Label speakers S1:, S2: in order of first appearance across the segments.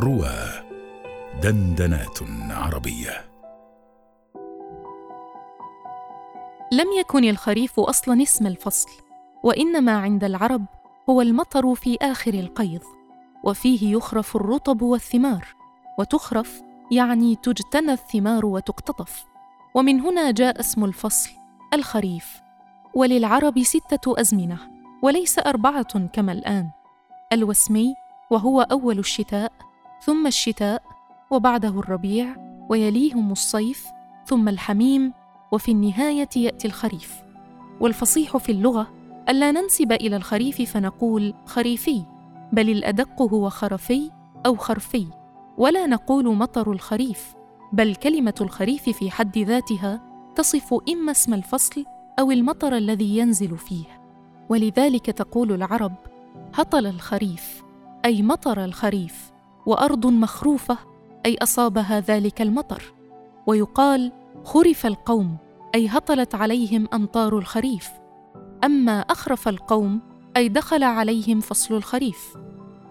S1: روى دندنات عربية.
S2: لم يكن الخريف أصلا اسم الفصل وإنما عند العرب هو المطر في آخر القيظ وفيه يخرف الرطب والثمار وتخرف يعني تجتنى الثمار وتقتطف. ومن هنا جاء اسم الفصل الخريف. وللعرب ستة أزمنة وليس أربعة كما الآن. الوسمي وهو أول الشتاء ثم الشتاء وبعده الربيع ويليهم الصيف ثم الحميم وفي النهاية يأتي الخريف. والفصيح في اللغة ألا ننسب إلى الخريف فنقول خريفي بل الأدق هو خرفي أو خرفي. ولا نقول مطر الخريف بل كلمة الخريف في حد ذاتها تصف إما اسم الفصل أو المطر الذي ينزل فيه. ولذلك تقول العرب هطل الخريف أي مطر الخريف. وأرض مخروفة أي أصابها ذلك المطر. ويقال خرف القوم أي هطلت عليهم أمطار الخريف. أما أخرف القوم أي دخل عليهم فصل الخريف.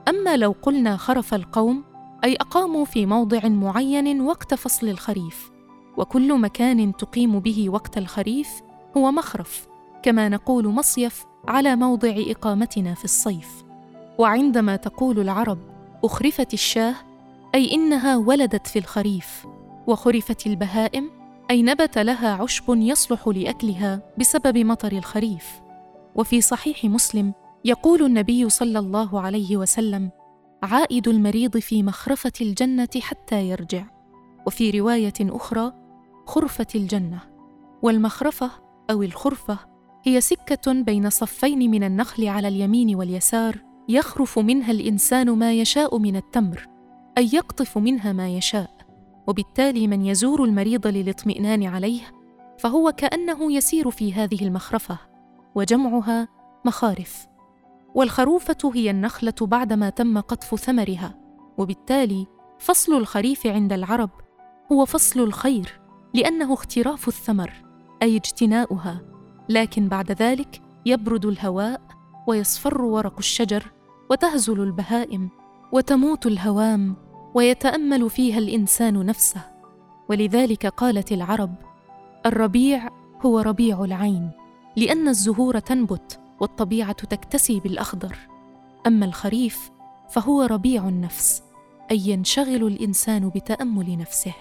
S2: أما لو قلنا خرف القوم أي أقاموا في موضع معين وقت فصل الخريف. وكل مكان تقيم به وقت الخريف هو مخرف كما نقول مصيف على موضع إقامتنا في الصيف. وعندما تقول العرب أخرفت الشاه أي إنها ولدت في الخريف وخرفت البهائم أي نبت لها عشب يصلح لأكلها بسبب مطر الخريف. وفي صحيح مسلم يقول النبي صلى الله عليه وسلم عائد المريض في مخرفة الجنة حتى يرجع. وفي رواية أخرى خرفه الجنة. والمخرفة أو الخرفة هي سكة بين صفين من النخل على اليمين واليسار يخرف منها الإنسان ما يشاء من التمر أي يقطف منها ما يشاء. وبالتالي من يزور المريض للاطمئنان عليه فهو كأنه يسير في هذه المخرفة وجمعها مخارف. والخروفة هي النخلة بعدما تم قطف ثمرها وبالتالي فصل الخريف عند العرب هو فصل الخير لأنه اختراف الثمر أي اجتناؤها. لكن بعد ذلك يبرد الهواء ويصفر ورق الشجر وتهزل البهائم وتموت الهوام ويتأمل فيها الإنسان نفسه. ولذلك قالت العرب الربيع هو ربيع العين لأن الزهور تنبت والطبيعة تكتسي بالأخضر. أما الخريف فهو ربيع النفس أي ينشغل الإنسان بتأمل نفسه.